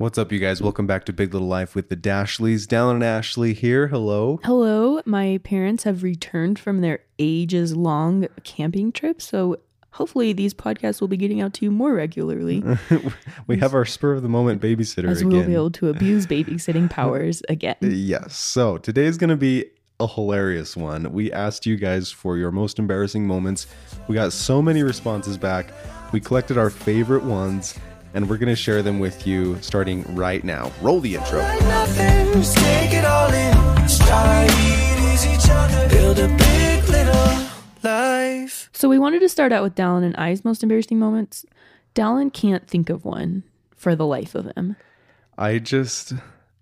What's up, you guys? Welcome back to Big Little Life with the Dashleys. Dallin and Ashley here. Hello. Hello, my parents have returned from their ages long camping trip, so hopefully these podcasts will be getting out to you more regularly we have our spur of the moment babysitter as again. we'll be able to abuse babysitting powers again. Yes. So today's going to be a hilarious one. We asked you guys for your most embarrassing moments. We got so many responses back. We collected our favorite ones, and we're going to share them with you starting right now. Roll the intro. nothing, just take it all in. Start ease each other, build a big little life. So we wanted to start out with Dallin and I's most embarrassing moments. Dallin can't think of one for the life of him. I just.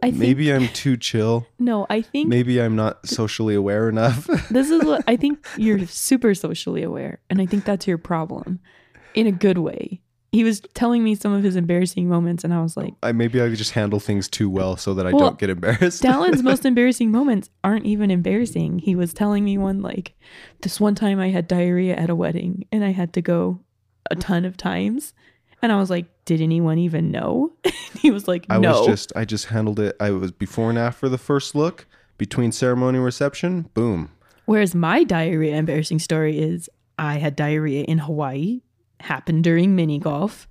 I think Maybe I'm too chill. no, I think Maybe I'm not socially aware enough. this is what I think you're super socially aware, and I think that's your problem in a good way. He was telling me some of his embarrassing moments, and I was like, I maybe I just handle things too well so that I Well, don't get embarrassed. Dallin's most embarrassing moments aren't even embarrassing. He was telling me one like this one time I had diarrhea at a wedding and I had to go a ton of times. And I was like, Did anyone even know? he was like, no. I was just I just handled it. I was before and after the first look, between ceremony and reception, boom. Whereas my diarrhea embarrassing story is I had diarrhea in Hawaii, happened during mini golf,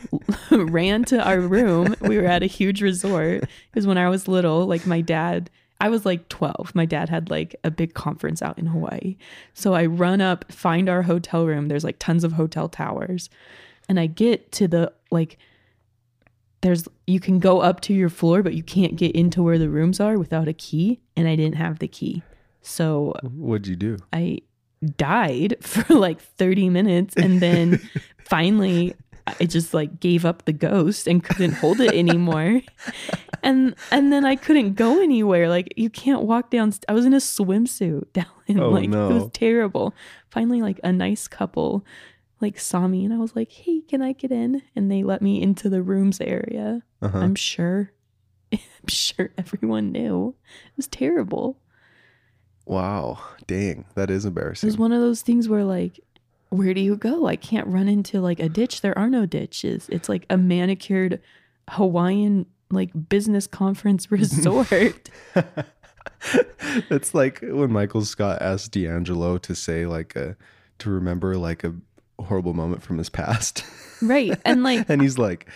ran to our room. We were at a huge resort because when I was little, like my dad, I was like 12. My dad had like a big conference out in Hawaii. So I run up, find our hotel room. There's like tons of hotel towers. And I get to the like, there's you can go up to your floor, but you can't get into where the rooms are without a key. And I didn't have the key. So What'd you do? I died for like 30 minutes and then finally I just like gave up the ghost and couldn't hold it anymore. and and then I couldn't go anywhere. Like you can't walk down I was in a swimsuit down in Oh, like it was terrible. Finally like a nice couple like saw me and I was like, "Hey, can I get in?" And they let me into the rooms area. Uh-huh. I'm sure I'm sure everyone knew. It was terrible. Wow. Dang. That is It embarrassing. was one of those things where like, where do you go? I can't run into like a ditch. There are no ditches. It's like a manicured Hawaiian like business conference resort. it's like when Michael Scott asked D'Angelo to say like a to remember like a horrible moment from his past. right. And like and he's like,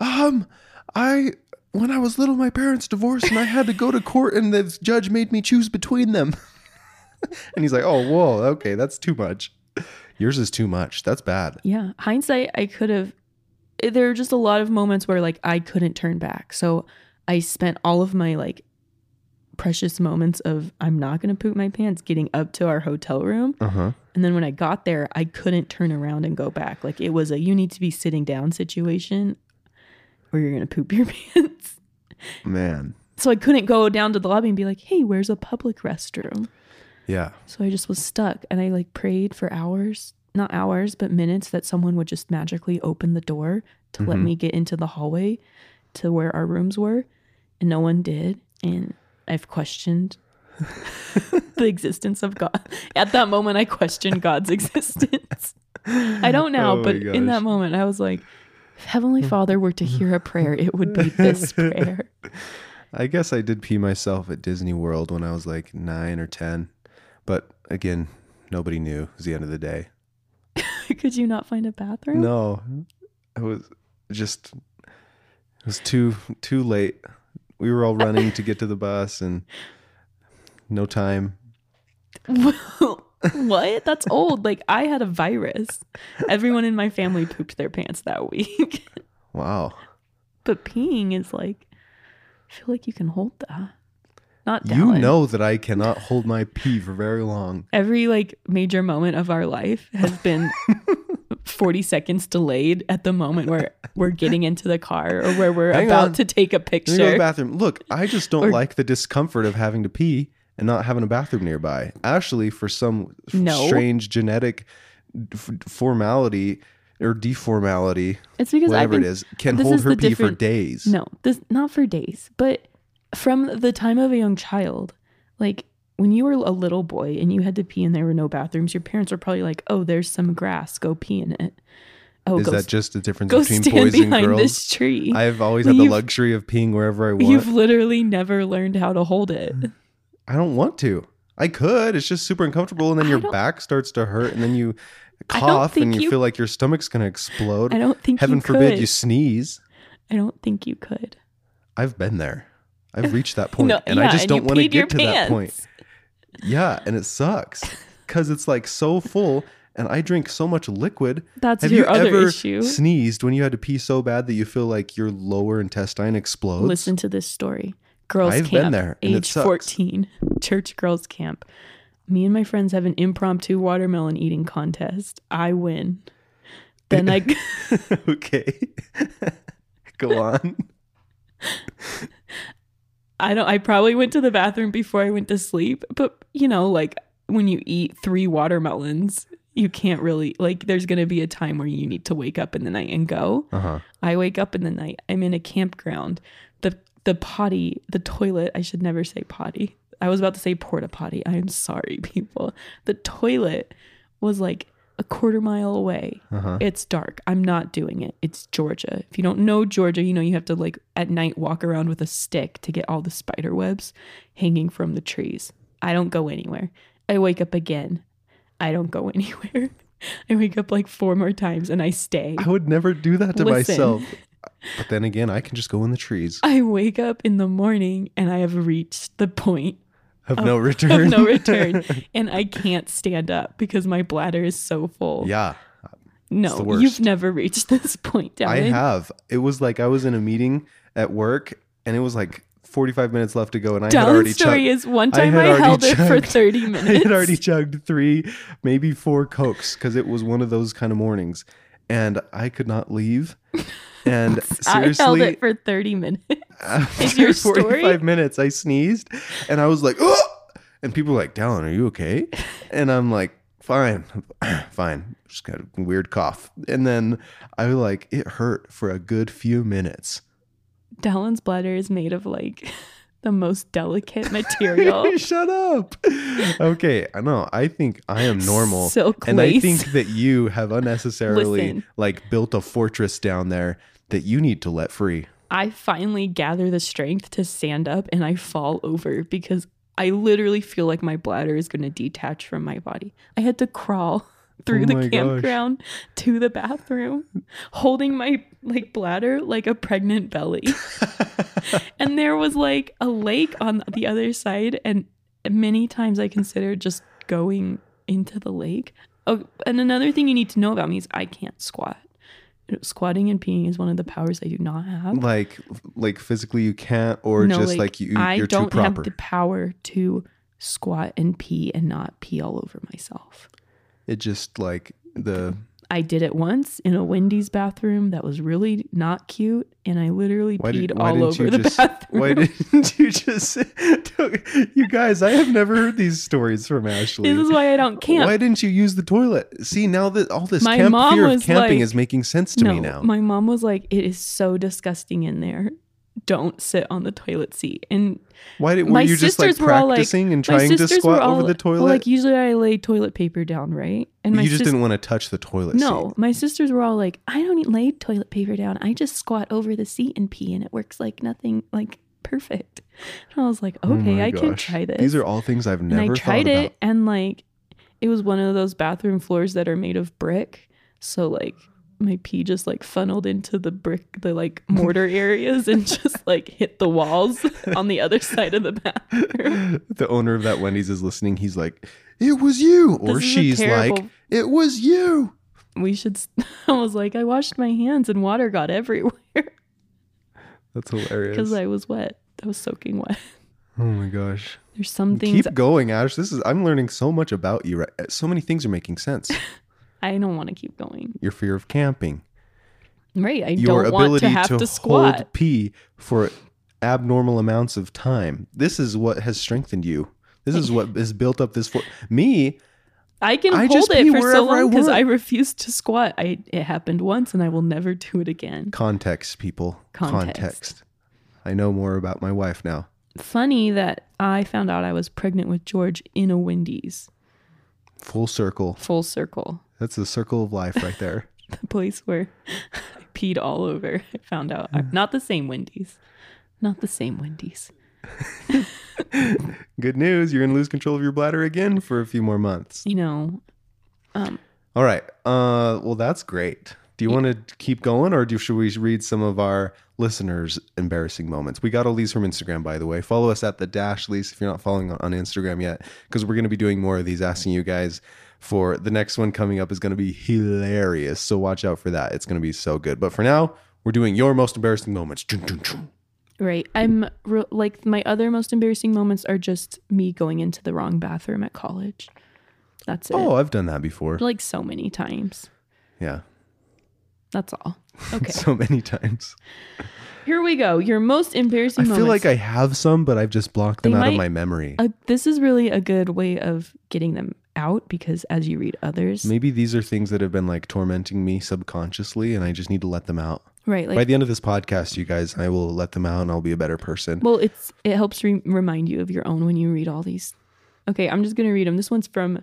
um, I when I was little, my parents divorced, and I had to go to court, and the judge made me choose between them. and he's like, oh, whoa, okay, that's too much. Yours is too much. That's bad. yeah, hindsight I could have there are just a lot of moments where like I couldn't turn back. So I spent all of my like precious moments of I'm not going to poop my pants getting up to our hotel room. Uh huh. And then when I got there, I couldn't turn around and go back. Like it was a you need to be sitting down situation where you're going to poop your pants. Man. So I couldn't go down to the lobby and be like, hey, where's a public restroom? Yeah. So I just was stuck and I like prayed for hours, not hours, but minutes that someone would just magically open the door to let Mhm. me get into the hallway to where our rooms were. And no one did. And I've questioned the existence of God. At that moment, I questioned God's existence. I don't now, Oh but in that moment, I was like, if Heavenly Father were to hear a prayer, it would be this prayer. I guess I did pee myself at Disney World when I was like nine or 10. But again, nobody knew. It was the end of the day. Could you not find a bathroom? No, it was just it was too too late. We were all running to get to the bus and no time. what? That's old. Like I had a virus. Everyone in my family pooped their pants that week. Wow. but peeing is like I feel like you can hold that. Not You know that I cannot hold my pee for very long. Every like major moment of our life has been 40 seconds delayed at the moment where we're getting into the car or where we're Hang about on. to take a me go to the picture. bathroom. Look, I just don't Or- like the discomfort of having to pee and not having a bathroom nearby. Ashley, for some No. strange genetic f- formality or deformality, It's because whatever been is, can hold is her pee for days. No, this not for days, but from the time of a young child, like when you were a little boy and you had to pee and there were no bathrooms, your parents were probably like, "Oh, there's some grass, go pee in it." Oh, Is that just the difference go between stand boys and behind girls? this tree. I've always had the You've- luxury of peeing wherever I want. You've literally never learned how to hold it. I don't want to. I could. It's just super uncomfortable, and then I your back starts to hurt, and then you cough, and you, you- feel like your stomach's gonna explode. I don't think Heaven you forbid you sneeze. I don't think you could. I've been there. I've reached that point, No, and I just don't want to get to that point. Yeah, and it sucks because it's like so full, and I drink so much liquid. That's Have your you other ever issue. sneezed when you had to pee so bad that you feel like your lower intestine explodes? Listen to this story. Girls I've been there, and it age. 14, church girls camp. Me and my friends have an impromptu watermelon eating contest. I win. Then I okay, go on. I don't I probably went to the bathroom before I went to sleep, but you know, like when you eat 3 watermelons, you can't really like there's going to be a time where you need to wake up in the night and go. Uh huh. I wake up in the night. I'm in a campground. The the potty, the toilet, I should never say potty. I was about to say porta potty. I am sorry, people. The toilet was like a quarter mile away. Uh huh. It's dark. I'm not doing it. It's Georgia. If you don't know Georgia, you know you have to like at night walk around with a stick to get all the spider webs hanging from the trees. I don't go anywhere. I wake up again. I don't go anywhere. I wake up like four more times and I stay. I would never do that to Listen. myself. But then again, I can just go in the trees I wake up in the morning and I have reached the point of no return. of no return and I can't stand up because my bladder is so full. yeah, no, you've never reached this point, I have. It was like I was in a meeting at work, and it was like 45 minutes left to go, and I had Dallin's already story chugged. is one I time had I, already held it for chugged- 30 I had already chugged three, maybe four cokes, because it was one of those kind of mornings, and I could not leave. And I held it for 30 minutes. after your story? 45 minutes, I sneezed, and I was like, oh! And people were like, Dallin, are you okay? And I'm like, fine, fine. Just got a weird cough. And then I was like, it hurt for a good few minutes. Dallin's bladder is made of like the most delicate material. Shut up. Okay, I know. I think I am normal. Silk and I think that you have unnecessarily Listen. like built a fortress down there that you need to let free. I finally gather the strength to stand up and I fall over because I literally feel like my bladder is going to detach from my body. I had to crawl through Oh the my gosh. campground to the bathroom holding my like bladder like a pregnant belly. and there was like a lake on the other side and many times I considered just going into the lake. Oh, and another thing you need to know about me is I can't squat. Squatting and peeing is one of the powers I do not have. like like physically you can't or just like, you I you're don't too proper. have the power to squat and pee and not pee all over myself. it just like the I did it once in a Wendy's bathroom that was really not cute, and I literally why, peed did, all over the just bathroom. why didn't you just you guys I have never heard these stories from Ashley. this is why I don't camp. Why didn't you use the toilet? See now that all this My camp fear of camping like- is making sense to no, me now. my mom was like, "It is so disgusting in there. Don't sit on the toilet seat." And Why did were you just like all like- practicing and trying to squat all, over the toilet? Well, like usually I lay toilet paper down, right? And my you just sis- didn't want to touch the toilet. No, seat. my sisters were all like, I don't even lay toilet paper down. I just squat over the seat and pee, and it works like nothing, like perfect. And I was like, Oh okay, my I can try this. These are all things I've and never I tried it, about. and like, it was one of those bathroom floors that are made of brick. So like, my pee just like funneled into the brick, the like mortar areas, and just like hit the walls on the other side of the bathroom. the owner of that Wendy's is listening. He's like, "It was you," or This is a she's like, "It was you." We should. I was like, I washed my hands, and water got everywhere That's hilarious. because I was wet. I was soaking wet. oh my gosh. There's some things Keep going, Ash. This is I'm learning so much about you. Right? So many things are making sense. I don't want to keep going. Your fear of camping, Right. I your don't want to have to, hold squat. pee for abnormal amounts of time. This is what has strengthened you. This is what has built up this. For- Me, I can I hold it for so I long because want. I refuse to squat. I it happened once and I will never do it again. context, people. Context. I know more about my wife now. Funny that I found out I was pregnant with George in a Wendy's. Full circle. Full circle. That's the circle of life right there. the place where I peed all over. I found out. I'm not the same Wendy's. Not the same Wendy's. Good news, you're going to lose control of your bladder again for a few more months. You know, um, All right. Uh, well, that's great. Do you want to keep going, or do should we read some of our listeners' embarrassing moments? We got all these from Instagram, by the way. Follow us at the Dashleys if you're not following on Instagram yet, because we're going to be doing more of these, asking you guys for the next one coming up is going to be hilarious. So watch out for that. It's going to be so good. But for now, we're doing your most embarrassing moments. Right. I'm re- like, my other most embarrassing moments are just me going into the wrong bathroom at college. That's it. Oh, I've done that before. Like so many times. Yeah, That's all. Okay. so many times. Here we go. Your most embarrassing I moments. feel like I have some, but I've just blocked them They out of my memory. uh, this is really a good way of getting them out because as you read others, Maybe these are things that have been like tormenting me subconsciously, and I just need to let them out. right? Like, By the end of this podcast, you guys, I will let them out, and I'll be a better person. well, it's it helps re- remind you of your own when you read all these. Okay, I'm just gonna read them. This one's from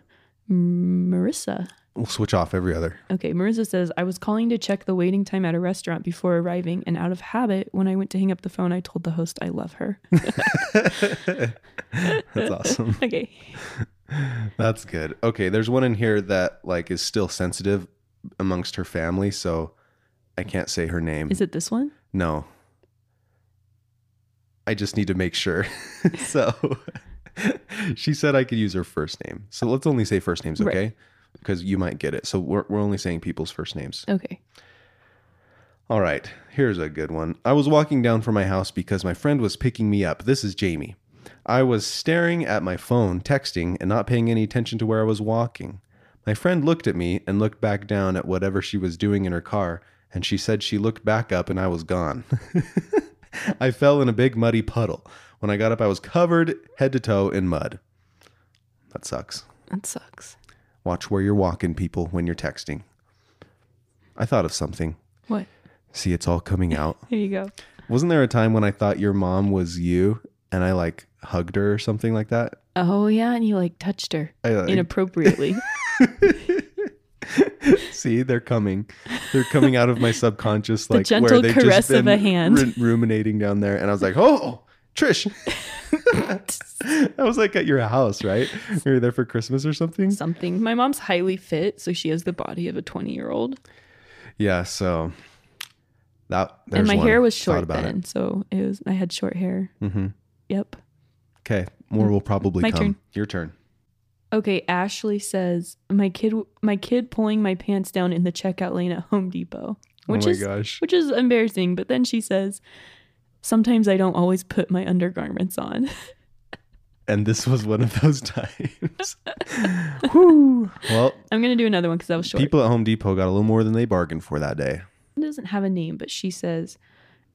Marissa. We'll switch off every other. Okay, Marissa says, I was calling to check the waiting time at a restaurant before arriving, and out of habit, when I went to hang up the phone, I told the host I love her. That's awesome. okay. That's good. Okay, there's one in here that like is still sensitive amongst her family, so I can't say her name. Is it this one? No. I just need to make sure. so she said I could use her first name. So let's only say first names, Right. okay? Because you might get it. So we're, we're only saying people's first names. Okay. All right, here's a good one. I was walking down from my house because my friend was picking me up. This is Jamie. I was staring at my phone, texting, and not paying any attention to where I was walking. My friend looked at me and looked back down at whatever she was doing in her car, and she said she looked back up and I was gone. I fell in a big muddy puddle. When I got up, I was covered head to toe in mud. That sucks. That sucks. Watch where you're walking, people, when you're texting. I thought of something. What? See, it's all coming out. Here you go. Wasn't there a time when I thought your mom was you and I like hugged her or something like that? Oh, yeah, and you like touched her I, like, inappropriately. see, they're coming. They're coming out of my subconscious, like gentle where they've caress just been of a hand. ru- ruminating down there. And I was like, oh, Trish. I was like at your house, right? You were there for Christmas or something? Something. My mom's highly fit, so she has the body of a 20 year old. Yeah, so that And my hair was short then, so it was. I had short hair. it. Yep. Okay, more mm. will probably My come. turn. Your turn. Okay, Ashley says my kid my kid pulling my pants down in the checkout lane at Home Depot, oh which oh my is gosh. which is embarrassing. But then she says, sometimes I don't always put my undergarments on. And this was one of those times. Whew. Well, I'm gonna do another one because that was short. people at Home Depot got a little more than they bargained for that day. It doesn't have a name, but she says,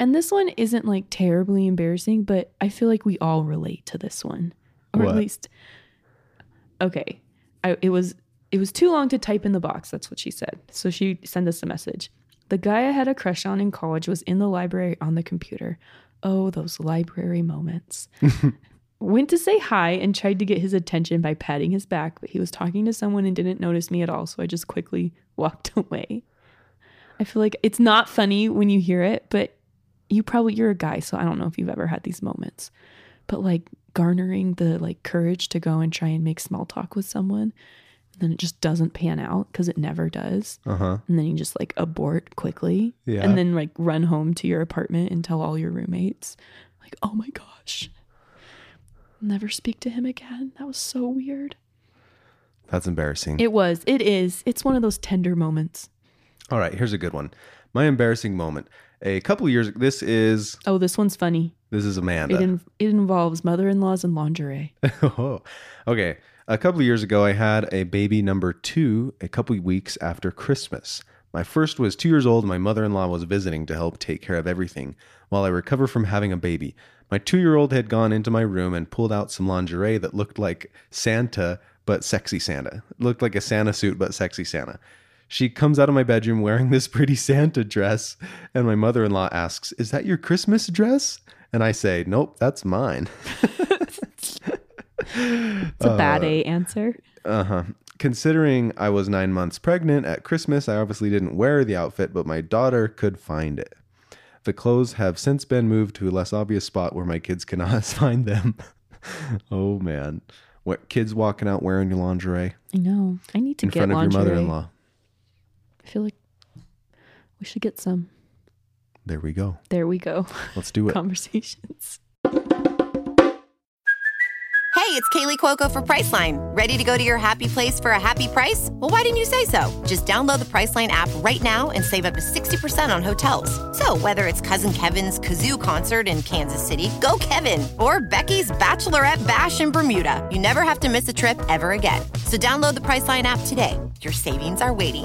and this one isn't like terribly embarrassing, but I feel like we all relate to this one, or What? at least, okay. I, it was it was too long to type in the box. That's what she said. So she sent us a message. The guy I had a crush on in college was in the library on the computer. Oh, those library moments. Went to say hi and tried to get his attention by patting his back, but he was talking to someone and didn't notice me at all. So I just quickly walked away. I feel like it's not funny when you hear it, but you probably you're a guy, so I don't know if you've ever had these moments. But like garnering the like courage to go and try and make small talk with someone, and then it just doesn't pan out because it never does. Uh huh. And then you just like abort quickly. Yeah. And then like run home to your apartment and tell all your roommates, like, oh my gosh. Never speak to him again. That was so weird. That's embarrassing. It was. It is. It's one of those tender moments. All right, here's a good one. My embarrassing moment. A couple years. This is Oh, this one's funny. this is It, Amanda. in, it involves mother in laws and lingerie. oh, okay. A couple of years ago, I had a baby number two. A couple of weeks after Christmas. My first was two years old. And my mother-in-law was visiting to help take care of everything while I recover from having a baby. My two-year-old had gone into my room and pulled out some lingerie that looked like Santa, but sexy Santa. It looked like a Santa suit, but sexy Santa. She comes out of my bedroom wearing this pretty Santa dress, and my mother in law asks, Is that your Christmas dress? And I say, Nope, that's mine. It's a bad A answer. Uh huh. considering I was nine months pregnant at Christmas, I obviously didn't wear the outfit, but my daughter could find it. The clothes have since been moved to a less obvious spot where my kids cannot find them. oh man. What kids walking out wearing your lingerie I know. I need to in get front of lingerie. your mother-in-law? I feel like we should get some. There we go. There we go. Let's do it. Conversations. Hey, it's Kaley Cuoco for Priceline. Ready to go to your happy place for a happy price? Well, why didn't you say so? Just download the Priceline app right now and save up to 60% on hotels. So, whether it's Cousin Kevin's Kazoo concert in Kansas City, go Kevin, or Becky's Bachelorette Bash in Bermuda, you never have to miss a trip ever again. So, download the Priceline app today. Your savings are waiting.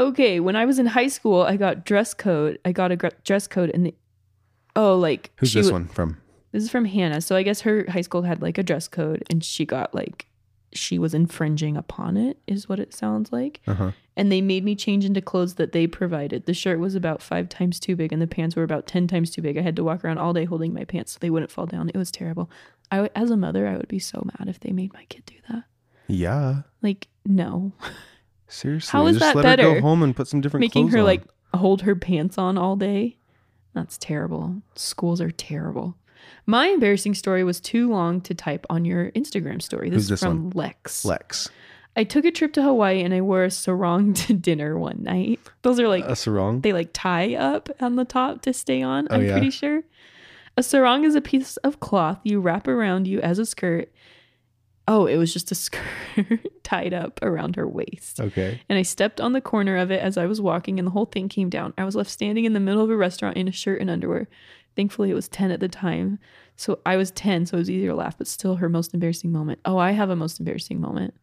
Okay, when I was in high school, I got dress code. I got a gr- dress code, and the oh, like Who's this w- one from? This is from Hannah. So I guess her high school had like a dress code, and she got like she was infringing upon it, is what it sounds like. Uh-huh. And they made me change into clothes that they provided. The shirt was about five times too big, and the pants were about ten times too big. I had to walk around all day holding my pants so they wouldn't fall down. It was terrible. I, as a mother, I would be so mad if they made my kid do that. Yeah. Like, no, Seriously. How is just that let her go home and put some different making her on. like hold her pants on all day. That's terrible. Schools are terrible. My embarrassing story was too long to type on your Instagram story. This Who's is from one? Lex. Lex. I took a trip to Hawaii and I wore a sarong to dinner one night. Those are like A sarong. they like tie up on the top to stay on. Oh, I'm yeah. pretty sure. A sarong is a piece of cloth you wrap around you as a skirt. Oh, it was just a skirt tied up around her waist. Okay. And I stepped on the corner of it as I was walking, and the whole thing came down. I was left standing in the middle of a restaurant in a shirt and underwear. Thankfully, it was 10 at the time. So I was 10, so it was easier to laugh, but still her most embarrassing moment. Oh, I have a most embarrassing moment.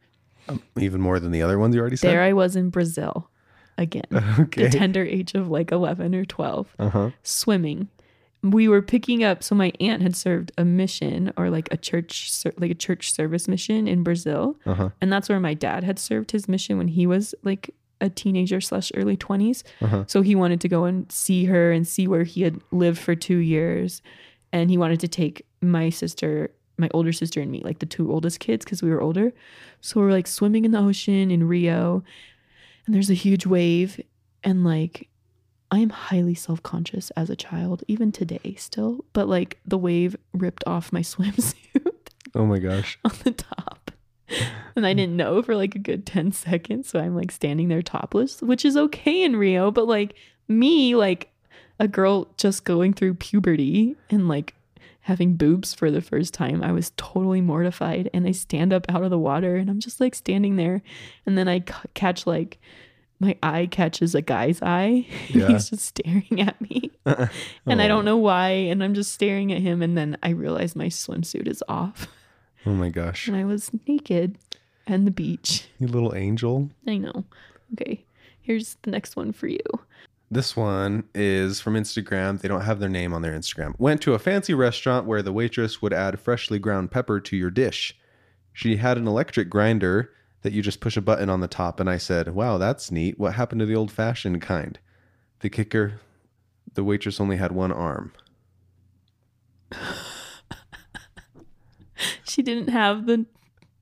Even more than the other ones you already said. There I was in Brazil again, Okay. the tender age of like 11 or 12, Uh-huh. swimming. We were picking up, so my aunt had served a mission or like a church, like a church service mission in Brazil. Uh-huh. And that's where my dad had served his mission when he was like a teenager slash early 20s. Uh-huh. So he wanted to go and see her and see where he had lived for two years. And he wanted to take my sister, my older sister, and me, like the two oldest kids, because we were older. So we're like swimming in the ocean in Rio, and there's a huge wave. And like, I am highly self conscious as a child, even today still. But like, the wave ripped off my swimsuit Oh my gosh. on the top. And I didn't know for like a good 10 seconds. So I'm like standing there topless, which is okay in Rio. But like me, like a girl just going through puberty and like having boobs for the first time, I was totally mortified. And I stand up out of the water and I'm just like standing there. And then I c- catch like, my eye catches a guy's eye. Yeah. He's just staring at me. Uh-uh. And I oh. don't know why. And I'm just staring at him. And then I realize my swimsuit is off. Oh my gosh. And I was naked and the beach. You little angel. I know. Okay. Here's the next one for you. This one is from Instagram. They don't have their name on their Instagram. Went to a fancy restaurant where the waitress would add freshly ground pepper to your dish. She had an electric grinder that you just push a button on the top, and I said, Wow, that's neat. What happened to the old fashioned kind? The kicker the waitress only had one arm. She didn't have the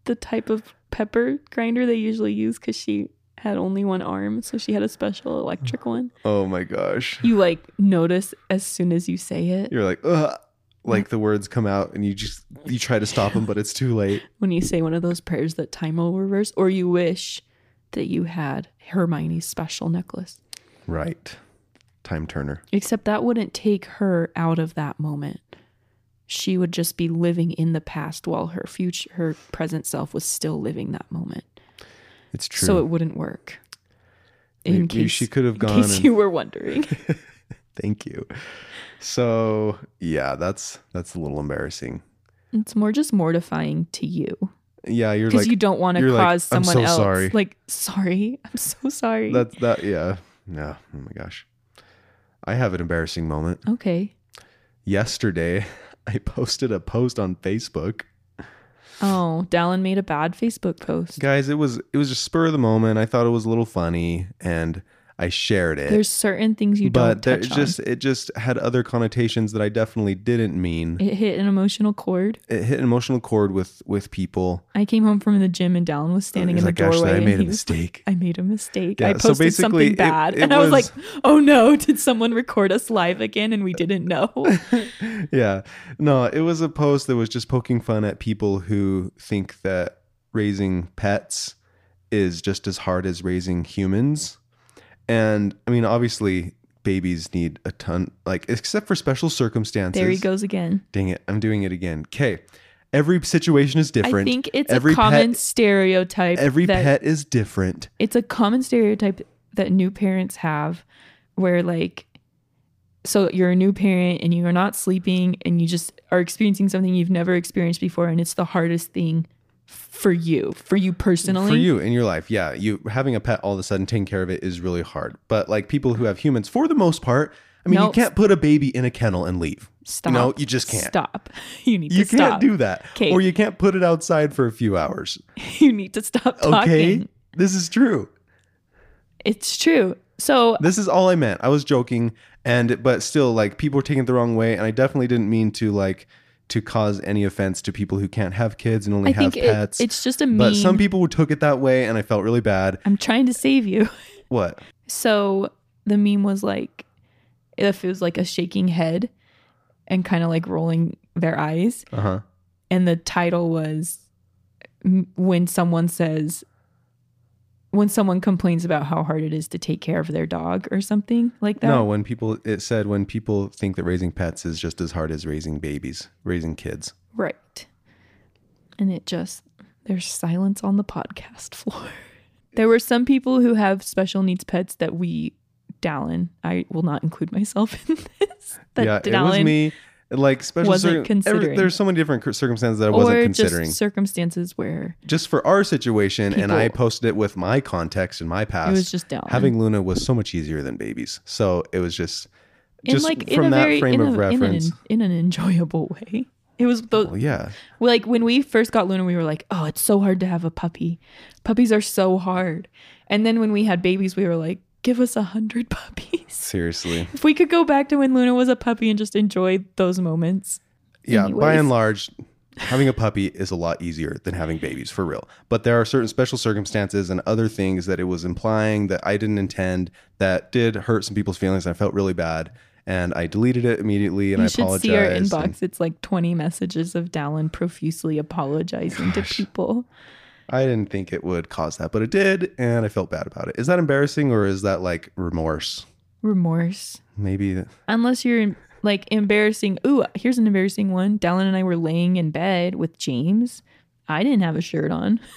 the type of pepper grinder they usually use because she had only one arm, so she had a special electric one. Oh my gosh. You like notice as soon as you say it. You're like, ugh. Like the words come out and you just you try to stop them, but it's too late. when you say one of those prayers that time will reverse, or you wish that you had Hermione's special necklace. Right. Time Turner. Except that wouldn't take her out of that moment. She would just be living in the past while her future, her present self was still living that moment. It's true. So it wouldn't work. In Maybe case she could have in gone case and- you were wondering. Thank you. So yeah, that's that's a little embarrassing. it's more just mortifying to you Yeah, you're because like you don't want to you're like, cause someone so else sorry." like sorry. I'm so sorry. That's that yeah. Yeah. Oh my gosh. I have an embarrassing moment. okay. Yesterday, I posted a post on Facebook. Oh, Dallin made a bad Facebook post. Guys, it was it was just spur of the moment. I thought it was a little funny and I shared it. There's certain things you but don't there, touch it on. just it just had other connotations that I definitely didn't mean. It hit an emotional chord. It hit an emotional chord with with people. I came home from the gym and Dallin was standing in the doorway. "Ashley, I made a was like, mistake." I made a mistake. Yeah, I so posted basically, something bad. it and I was like, oh no, did someone record us live again and we didn't know? yeah. No, it was a post that was just poking fun at people who think that raising pets is just as hard as raising humans. And I mean, obviously, babies need a ton, like, except for special circumstances. there he goes again. Dang it. I'm doing it again. Okay. Every situation is different. I think it's every a common Pet, stereotype. every pet is different. it's a common stereotype that new parents have where like so you're a new parent and you are not sleeping and you just are experiencing something you've never experienced before and it's the hardest thing for you for you personally? For you in your life yeah. You having a pet all of a sudden taking care of it is really hard. But like people who have humans for the most part i mean you can't put a baby in a kennel and leave. Stop. No you just can't. Stop. You need you to can't do that. Okay. or you can't put it outside for a few hours. You need to stop talking. Okay this is true. It's true. So this is all i meant. I was joking and but still like people were taking it the wrong way and i definitely didn't mean to like to cause any offense to people who can't have kids and only i have think it, pets. it's just a meme but some people took it that way and i felt really bad. I'm trying to save you. What? So the meme was like, if it was like a shaking head and kind of like rolling their eyes. uh-huh. And the title was m- when someone says, when someone complains about how hard it is to take care of their dog or something like that. No, when people it said when people think that raising pets is just as hard as raising babies, raising kids. Right. And it just, there's silence on the podcast floor. there were some people who have special needs pets that we, Dallin, I will not include myself in this. That yeah, it was me. Like special wasn't circum- every- there's so many different circumstances that I wasn't or considering. just circumstances where Just for our situation, and I posted it with my context and my past. it was just Dallin. having Luna was so much easier than babies. So it was just just like from that very frame in, of a, in, an, reference. in an enjoyable way. It was the well, yeah, like when we first got Luna, we were like, "Oh, it's so hard to have a puppy. Puppies are so hard." And then when we had babies, we were like, "Give us a hundred puppies." seriously. If we could go back to when Luna was a puppy and just enjoy those moments. yeah, by and large, having a puppy is a lot easier than having babies for real. But there are certain special circumstances and other things that it was implying that I didn't intend that did hurt some people's feelings. And I felt really bad. And I deleted it immediately and you I should apologized. see our and- inbox. It's like 20 messages of Dallin profusely apologizing to people. I didn't think it would cause that, but it did. And I felt bad about it. Is that embarrassing or is that like remorse? Remorse. Maybe. Unless you're like embarrassing. Ooh, here's an embarrassing one. Dallin and I were laying in bed with James. I didn't have a shirt on.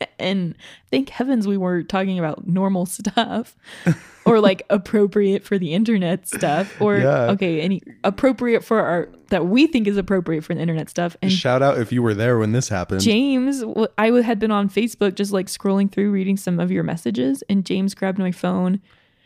And thank heavens we were talking about normal stuff or like appropriate for the internet stuff or Yeah. okay, any appropriate for our that we think is appropriate for the internet stuff. And Shout out if you were there when this happened. James, i had been on Facebook just like scrolling through reading some of your messages, and James grabbed my phone.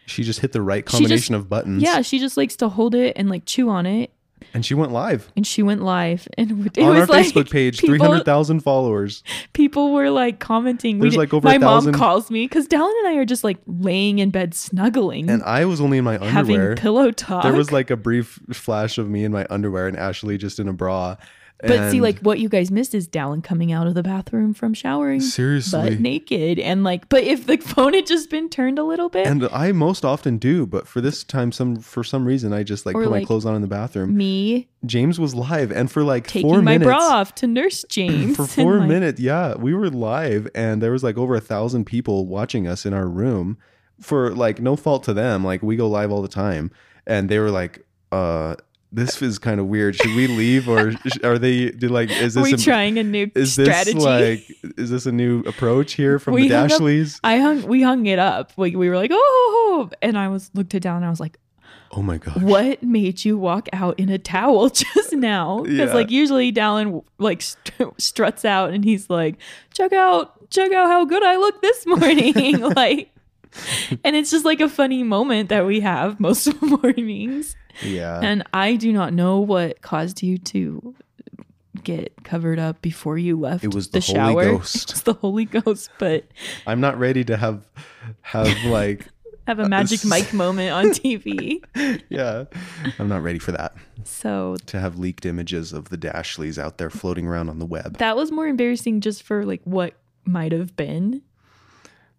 she just hit the right She just- combination of buttons. Yeah, she just likes to hold it and like chew on it, And she went live and she went live, and it on was our like Facebook page, 300,000 followers. people were like commenting. There's, did- like, over my mom thousand- calls me because Dallin and I are just like laying in bed snuggling, And I was only in my underwear, having pillow talk. There was like a brief flash of me in my underwear and Ashley just in a bra. But see, like what you guys missed is Dallin coming out of the bathroom from showering, seriously, butt naked, and like, but if the phone had just been turned a little bit, and I most often do, but for this time, some for some reason, I just like Or, put my clothes on in the bathroom. me James was live, and for like taking four my minutes, bra off to nurse James for four like, minutes, yeah, we were live, and there was like over a thousand people watching us in our room. For like no fault to them, like we go live all the time, and they were like, "Uh, this is kind of weird. Should we leave, or are they? Do like, is Are this we a- trying a new Is this strategy? like, is this a new approach here from We the hung up- Dashleys? I hung, we hung it up. Like we were like, oh, and I was looked it down. and I was like, Oh my gosh! what made you walk out in a towel just now? Because Yeah. like usually Dallin like str- struts out and he's like, check out, check out how good I look this morning, like. And it's just like a funny moment that we have most mornings. Yeah, And I do not know what caused you to get covered up before you left It was the, the Holy shower. Ghost. It's the Holy Ghost, but I'm not ready to have have like have a Magic Mike moment on TV. yeah. I'm not ready for that. So To have leaked images of the Dashleys out there floating around on the web. that was more embarrassing just for like what might have been.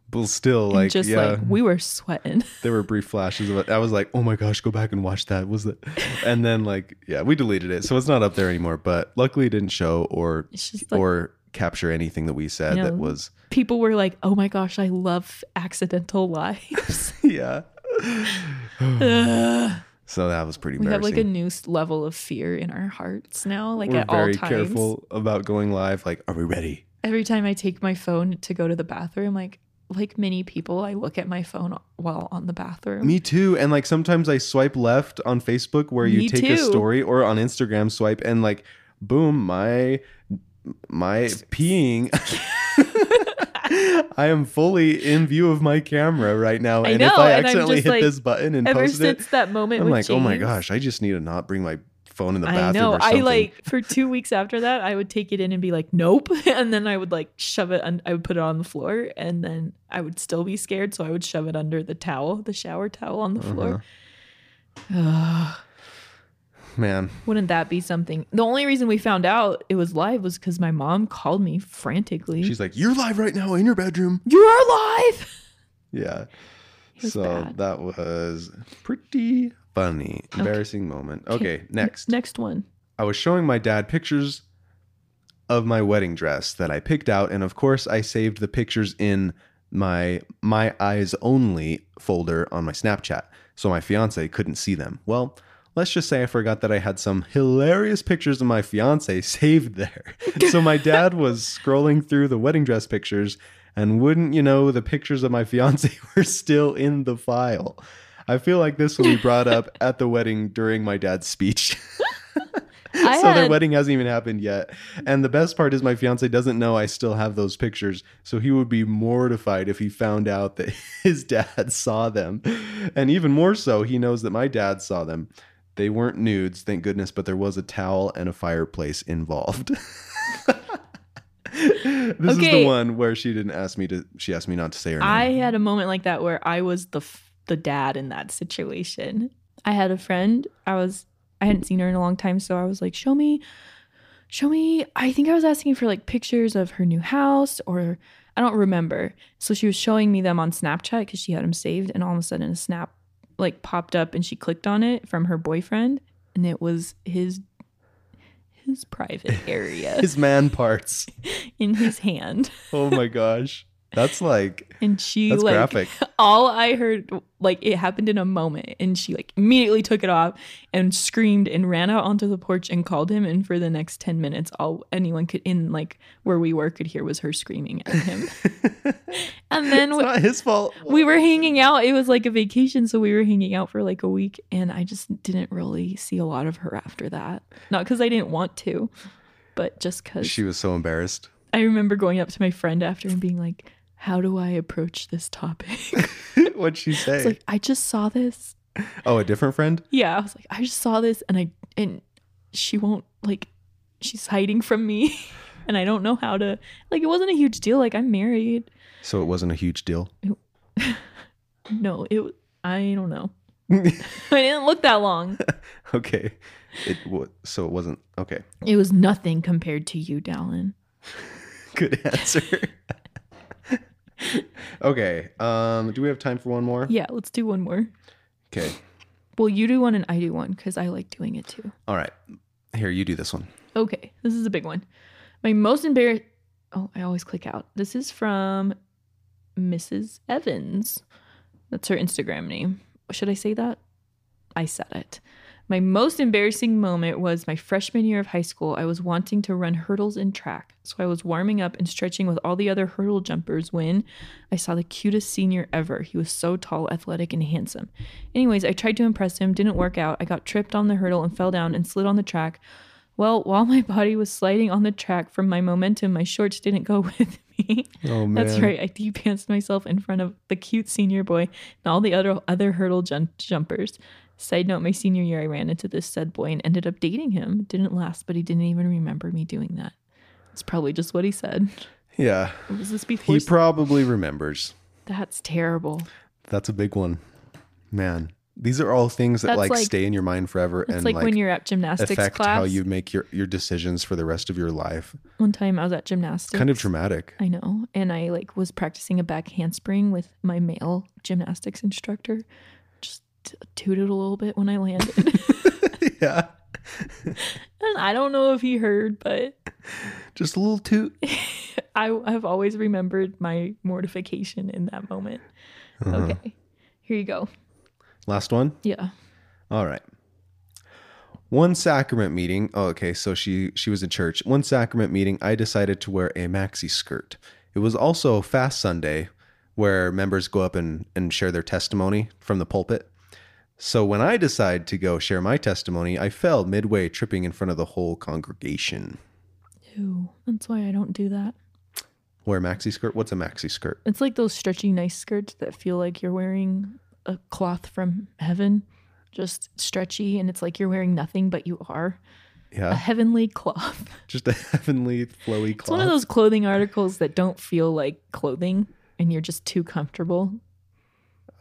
But still, And like, just yeah, like we were sweating. there were brief flashes of it. I was like, oh my gosh, go back and watch that. Was that? And then like, yeah, we deleted it, so it's not up there anymore. But luckily, it didn't show or like or capture anything that we said You that was people were like, "Oh my gosh, I love accidental lives." yeah. Ugh. So that was pretty we have like a new level of fear in our hearts now. Like We're at all very times. careful about going live. Like, are we ready? Every time I take my phone to go to the bathroom, like like many people, I look at my phone while on the bathroom. Me too. And like sometimes I swipe left on Facebook where you Me take a story or on Instagram swipe and like boom, my my peeing I am fully in view of my camera right now. I And if know, I and I'm accidentally hit like- this button and Ever post it, since that moment, I'm like, oh my gosh, I just need to not bring my phone in the bathroom. I know. I like for two weeks after that, I would take it in and be like, nope, and then I would like shove it. and I would put it on the floor, and then I would still be scared, so I would shove it under the towel, the shower towel on the floor. Uh-huh. Man. wouldn't that be something? The only reason we found out it was live was because my mom called me frantically. She's like, You're live right now in your bedroom. "You are live." Yeah. So bad. that was pretty funny. Embarrassing moment. Okay, next. Next one. I was showing my dad pictures of my wedding dress that I picked out, and of course, I saved the pictures in my my eyes only folder on my Snapchat, so my fiance couldn't see them. Well, let's just say I forgot that I had some hilarious pictures of my fiance saved there. so my dad was scrolling through the wedding dress pictures, and wouldn't you know, the pictures of my fiance were still in the file. I feel like this will be brought up at the wedding during my dad's speech. I so their wedding hasn't even happened yet. And the best part is my fiance doesn't know I still have those pictures. So he would be mortified if he found out that his dad saw them. And even more so, he knows that my dad saw them. They weren't nudes, thank goodness, but there was a towel and a fireplace involved. this is the one where she didn't ask me to she asked me not to say her name. I had a moment like that where I was the f- the dad in that situation. I had a friend. I was I hadn't seen her in a long time, so I was like, "Show me, show me." I think I was asking for like pictures of her new house, or I don't remember. So she was showing me them on Snapchat because she had them saved, and all of a sudden a snap like popped up, and she clicked on it from her boyfriend, and it was his his private area His man parts. in his hand. Oh my gosh. That's like And she That's like graphic. all I heard like it happened in a moment and she like immediately took it off and screamed and ran out onto the porch and called him and for the next 10 minutes all anyone could in like where we were could hear was her screaming at him. and then it's we, not his fault. we were hanging out. It was like a vacation so we were hanging out for like a week and I just didn't really see a lot of her after that. Not cuz I didn't want to, but just cuz She was so embarrassed. I remember going up to my friend after and being like, "How do I approach this topic?" What'd she say? It's like I just saw this. oh, a different friend? Yeah, I was like, I just saw this, and I and she won't like, she's hiding from me, and I don't know how to. Like, it wasn't a huge deal. Like, I'm married. So it wasn't a huge deal. No, it. I don't know. I didn't look that long. Okay. It so it wasn't okay. It was nothing compared to you, Dallin. Good answer. Okay. Um do we have time for one more? Yeah, let's do one more. Okay. Well, you do one and I do one because I like doing it too. All right. Here, you do this one. Okay, this is a big one. My most embarrassed. Oh, I always click out. This is from Mrs. Evans. That's her Instagram name. Should I say that? I said it. My most embarrassing moment was my freshman year of high school. I was wanting to run hurdles in track. So I was warming up and stretching with all the other hurdle jumpers when I saw the cutest senior ever. He was so tall, athletic, and handsome. Anyways, I tried to impress him, didn't work out. I got tripped on the hurdle and fell down and slid on the track. Well, while my body was sliding on the track from my momentum, my shorts didn't go with me. Oh man. That's right. I depantsed myself in front of the cute senior boy and all the other other hurdle jump- jumpers. Side note: My senior year, I ran into this said boy and ended up dating him. It didn't last, but he didn't even remember me doing that. It's probably just what he said. Yeah. Was this before? He probably remembers. That's terrible. That's a big one. Man. These are all things that That's like, like- stay in your mind forever It's and like, like, when you're at gymnastics affect class. how you make your, your decisions for the rest of your life. One time I was at gymnastics. Kind of dramatic. I know. And I like was practicing a back handspring with my male gymnastics instructor. Just t- tooted a little bit when I landed. yeah. and I don't know if he heard, but Just a little toot. I have always remembered my mortification in that moment. Uh-huh. Okay. Here you go. Last one. Yeah. All right. One sacrament meeting. Oh, okay. So she she was in church. One sacrament meeting. I decided to wear a maxi skirt. It was also Fast Sunday, where members go up and and share their testimony from the pulpit. So when I decided to go share my testimony, I fell midway, tripping in front of the whole congregation. Ew. That's why I don't do that. Wear a maxi skirt. What's a maxi skirt? It's like those stretchy, nice skirts that feel like you're wearing a cloth from heaven. Just stretchy, and it's like you're wearing nothing, but you are. A heavenly cloth. just a heavenly flowy cloth. It's one of those clothing articles that don't feel like clothing and you're just too comfortable.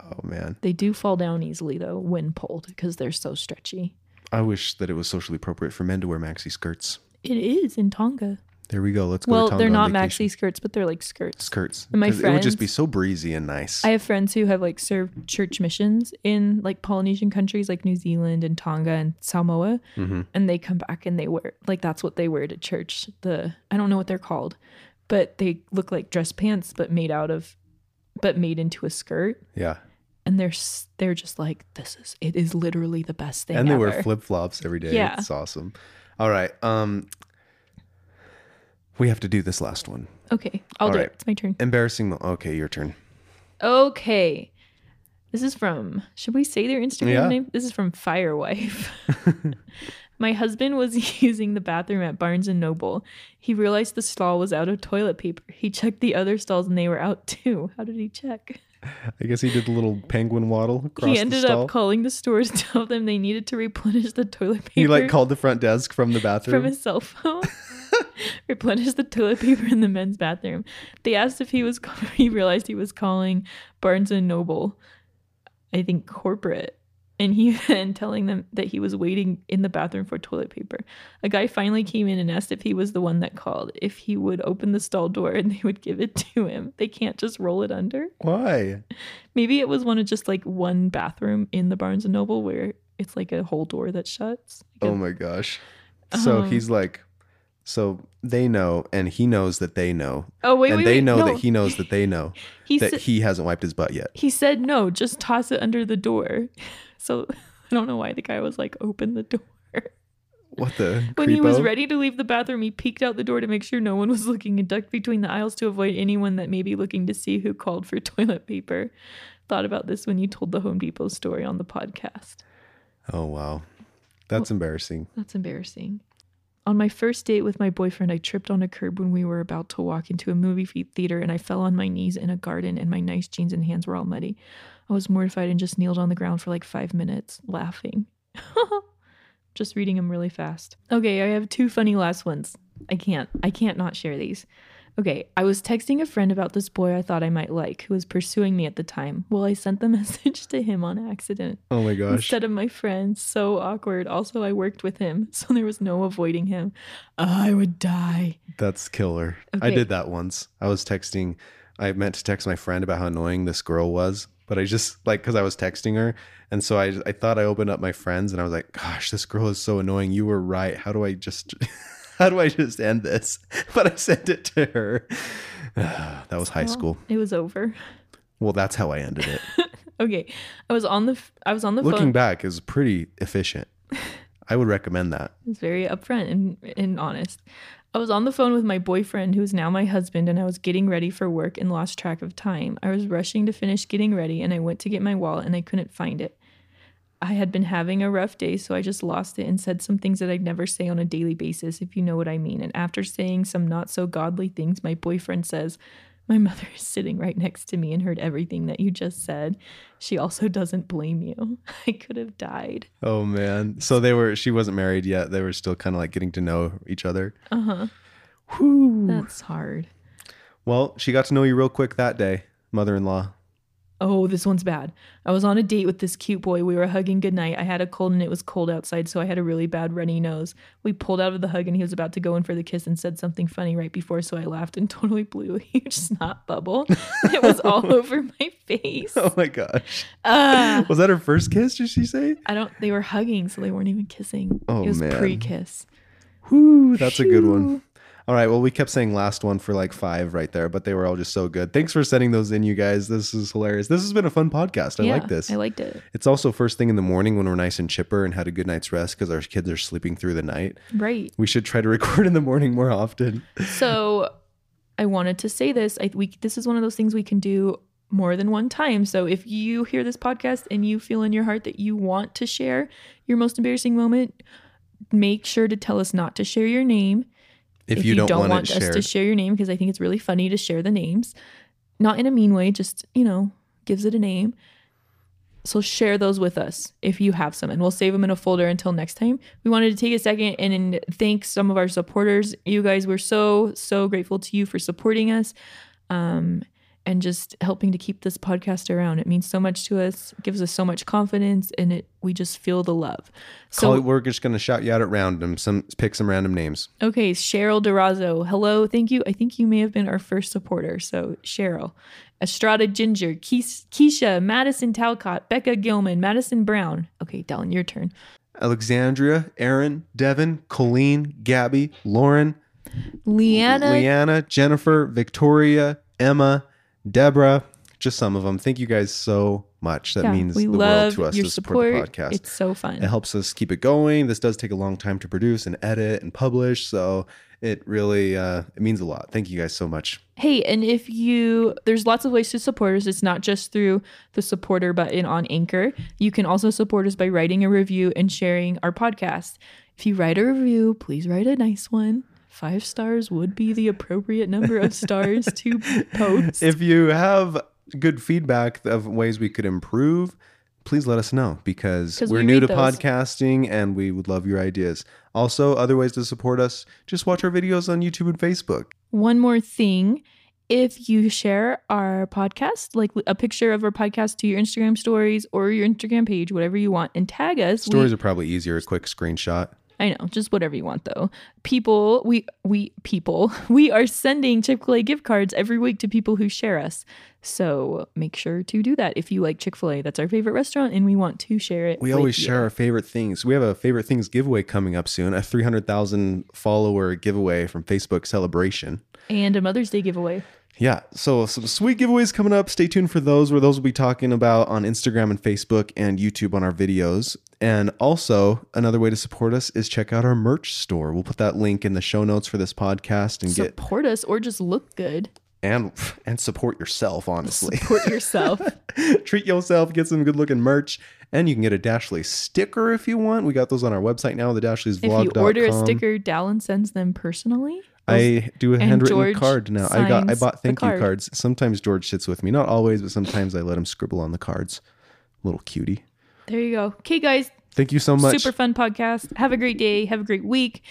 Oh man, They do fall down easily though when pulled because they're so stretchy. I wish that it was socially appropriate for men to wear maxi skirts. It is in Tonga. There we go. Let's go. Well, to Tonga they're on not vacation. maxi skirts, but they're like skirts. skirts. And my 'Cause it would just be friends- so breezy and nice. I have friends who have like served church missions in like Polynesian countries like New Zealand and Tonga and Samoa. Mm-hmm. And they come back and they wear like that's what they wear to church. The I don't know what they're called, but they look like dress pants but made out of but made into a skirt. yeah, and they're s- they're just like this is it is literally the best thing and they ever. wear flip flops every day. Yeah. it's awesome. All right, um, we have to do this last one. okay i'll All do right. it it's my turn Embarrassing. Mo- okay, your turn. okay this is from should we say their instagram Yeah. name this is from firewife my husband was using the bathroom at barnes and noble he realized the stall was out of toilet paper he checked the other stalls and they were out too how did he check I guess he did a little penguin waddle across he the ended up calling the stores to tell them they needed to replenish the toilet paper he like called the front desk from the bathroom. from his cell phone. Replenish the toilet paper in the men's bathroom. They asked if he was. He realized he was calling Barnes and Noble, I think corporate, and he and telling them that he was waiting in the bathroom for toilet paper. A guy finally came in and asked if he was the one that called, if he would open the stall door and they would give it to him. They can't just roll it under. Why? Maybe it was one of just like one bathroom in the Barnes and Noble where it's like a whole door that shuts. Like a- Oh my gosh. So Um, he's like, so they know, and he knows that they know, oh wait, and wait, they wait, know no. that he knows that they know He that said- he hasn't wiped his butt yet. He said no, just toss it under the door. So I don't know why the guy was like, open the door. What the? When he was ready to leave the bathroom, he peeked out the door to make sure no one was looking and ducked between the aisles to avoid anyone that may be looking to see who called for toilet paper. Thought about this when you told the Home Depot story on the podcast. Oh wow, that's embarrassing. That's embarrassing. On my first date with my boyfriend, I tripped on a curb when we were about to walk into a movie theater and I fell on my knees in a garden and my nice jeans and hands were all muddy. I was mortified and just kneeled on the ground for like five minutes, laughing. just reading them really fast. Okay, I have two funny last ones. I can't. I can't not share these. Okay, I was texting a friend about this boy I thought I might like who was pursuing me at the time. Well, I sent the message to him on accident. Oh my gosh. Instead of my friend. So awkward. Also, I worked with him, so there was no avoiding him. I would die. That's killer. I did that once. I was texting, I meant to text my friend about how annoying this girl was, but I just like because I was texting her. And so I, I thought I opened up my friends and I was like, gosh, this girl is so annoying. You were right. How do I just, how do I just end this? But I sent it to her. that was high school. It was over. Well, that's how I ended it. Okay, I was on the I was on the Looking phone. back, is pretty efficient. I would recommend that. It's very upfront and, and honest. I was on the phone with my boyfriend, who's now my husband, and I was getting ready for work and lost track of time. I was rushing to finish getting ready, and I went to get my wallet and I couldn't find it. I had been having a rough day, so I just lost it and said some things that I'd never say on a daily basis, if you know what I mean. And after saying some not so godly things, my boyfriend says, My mother is sitting right next to me and heard everything that you just said. She also doesn't blame you. I could have died. Oh man. So they were she wasn't married yet. They were still kind of like getting to know each other. Uh huh. Whew. That's hard. Well, she got to know you real quick that day, mother-in-law. Oh, this one's bad. I was on a date with this cute boy. We were hugging goodnight. I had a cold and it was cold outside, so I had a really bad runny nose. We pulled out of the hug and he was about to go in for the kiss and said something funny right before, so I laughed and totally blew a huge snot bubble. it was all over my face. Oh my gosh. Ah. Was that her first kiss, did she say? I don't they were hugging, so they weren't even kissing. Oh, it was man. pre-kiss. Whew, that's a good one. All right, well, we kept saying last one for like five right there, but they were all just so good. Thanks for sending those in, you guys. This is hilarious. This has been a fun podcast. I yeah, like this. I liked it. it's also first thing in the morning when we're nice and chipper and had a good night's rest because our kids are sleeping through the night. Right. We should try to record in the morning more often. So I wanted to say this. I we this is one of those things we can do more than one time. So if you hear this podcast and you feel in your heart that you want to share your most embarrassing moment, make sure to tell us not to share your name. If, you, don't, want, want us shared. to share your name, because I think it's really funny to share the names, not in a mean way, just you know, gives it a name. So share those with us if you have some, and we'll save them in a folder until next time. We wanted to take a second and, and thank some of our supporters. You guys were so so grateful to you for supporting us, um, and just helping to keep this podcast around. It means so much to us. It gives us so much confidence, and it we just feel the love. So Call it, we're just going to shout you out at random. Some pick some random names. Okay, Cheryl Durazo. Hello, thank you. I think you may have been our first supporter. So, Cheryl, Estrada Ginger, Keis- Keisha, Madison Talcott, Becca Gilman, Madison Brown. Okay, Dallin, your turn. Alexandria, Aaron, Devin, Colleen, Gabby, Lauren, Leanna. Leanna, Jennifer, Victoria, Emma, Deborah, just some of them. Thank you guys so much. That Yeah, means the world to us your to support, support. the podcast. It's so fun. It helps us keep it going. This does take a long time to produce and edit and publish, so it really uh, it means a lot. Thank you guys so much. Hey, and if you, there's lots of ways to support us. It's not just through the supporter button on Anchor. You can also support us by writing a review and sharing our podcast. If you write a review, please write a nice one. Five stars would be the appropriate number of stars to post. If you have good feedback of ways we could improve, please let us know because we're we new to those. podcasting and we would love your ideas. Also, other ways to support us, just watch our videos on YouTube and Facebook. One more thing. If you share our podcast, like a picture of our podcast to your Instagram stories or your Instagram page, whatever you want, and tag us, we- Stories are probably easier, a quick screenshot. I know, just whatever you want though. People, we we people, we are sending Chick-fil-A gift cards every week to people who share us. So make sure to do that if you like Chick-fil-A. That's our favorite restaurant and we want to share it. We always you. share our favorite things. We have a favorite things giveaway coming up soon, a 300,000 follower giveaway from Facebook Celebration. and a Mother's Day giveaway. Yeah, so some sweet giveaways coming up. Stay tuned for those, where those will be talking about on Instagram and Facebook and YouTube on our videos. And also, another way to support us is check out our merch store. We'll put that link in the show notes for this podcast and get Support us or just look good. and and support yourself. Honestly, Support yourself. treat yourself, get some good looking merch, and you can get a Dashley sticker if you want. We got those on our website now, the if you order a sticker, Dallin sends them personally. I do a handwritten George card now. I got I bought thank you card. cards. Sometimes George sits with me, not always, but sometimes I let him scribble on the cards. Little cutie. There you go. Okay, guys. Thank you so much. Super fun podcast. Have a great day. Have a great week.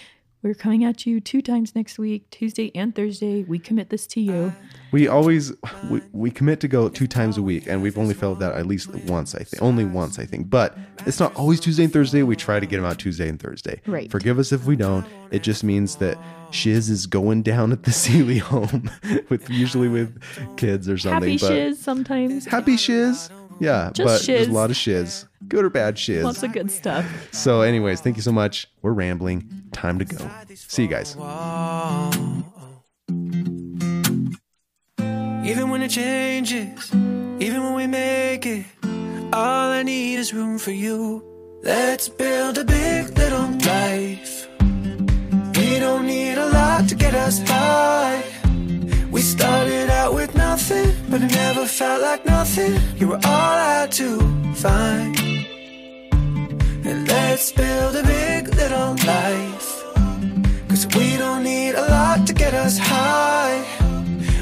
We're coming at you two times next week, Tuesday and Thursday. We commit this to you. We always we, we commit to go two times a week, and we've only failed that at least once, I think. Only once, I think. But it's not always Tuesday and Thursday. We try to get them out Tuesday and Thursday. Right. Forgive us if we don't. It just means that Shiz is going down at the Sealy home with usually with kids or something. Happy but shiz sometimes. Happy shiz. Yeah, Just but there's a lot of shiz. Good or bad shiz. Lots of good stuff. So, anyways, thank you so much. We're rambling. Time to go. See you guys. Even when it changes, even when we make it, all I need is room for you. Let's build a big little life. We don't need a lot to get us by. But it never felt like nothing. You were all I had to find. And let's build a big little life. Cause we don't need a lot to get us high.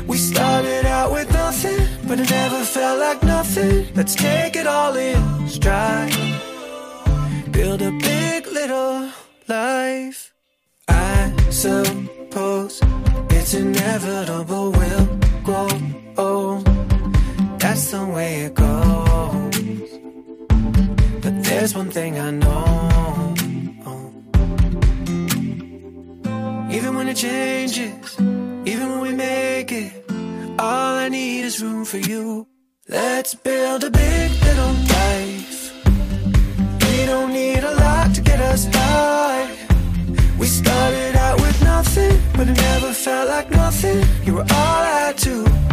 We started out with nothing, but it never felt like nothing. Let's take it all in stride. Build a big little life. I suppose it's inevitable we'll old. That's the way it goes. But there's one thing I know. Even when it changes, even when we make it, all I need is room for you. Let's build a big little life. We don't need a lot to get us by. We started out with nothing, but it never felt like nothing. You were all I had to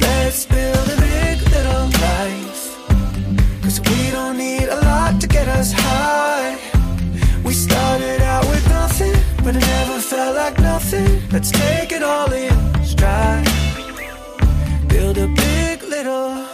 let's build a big little we don't need a lot to get us high. We started out with nothing, but it never felt like nothing. Let's take it all in stride. Build a big little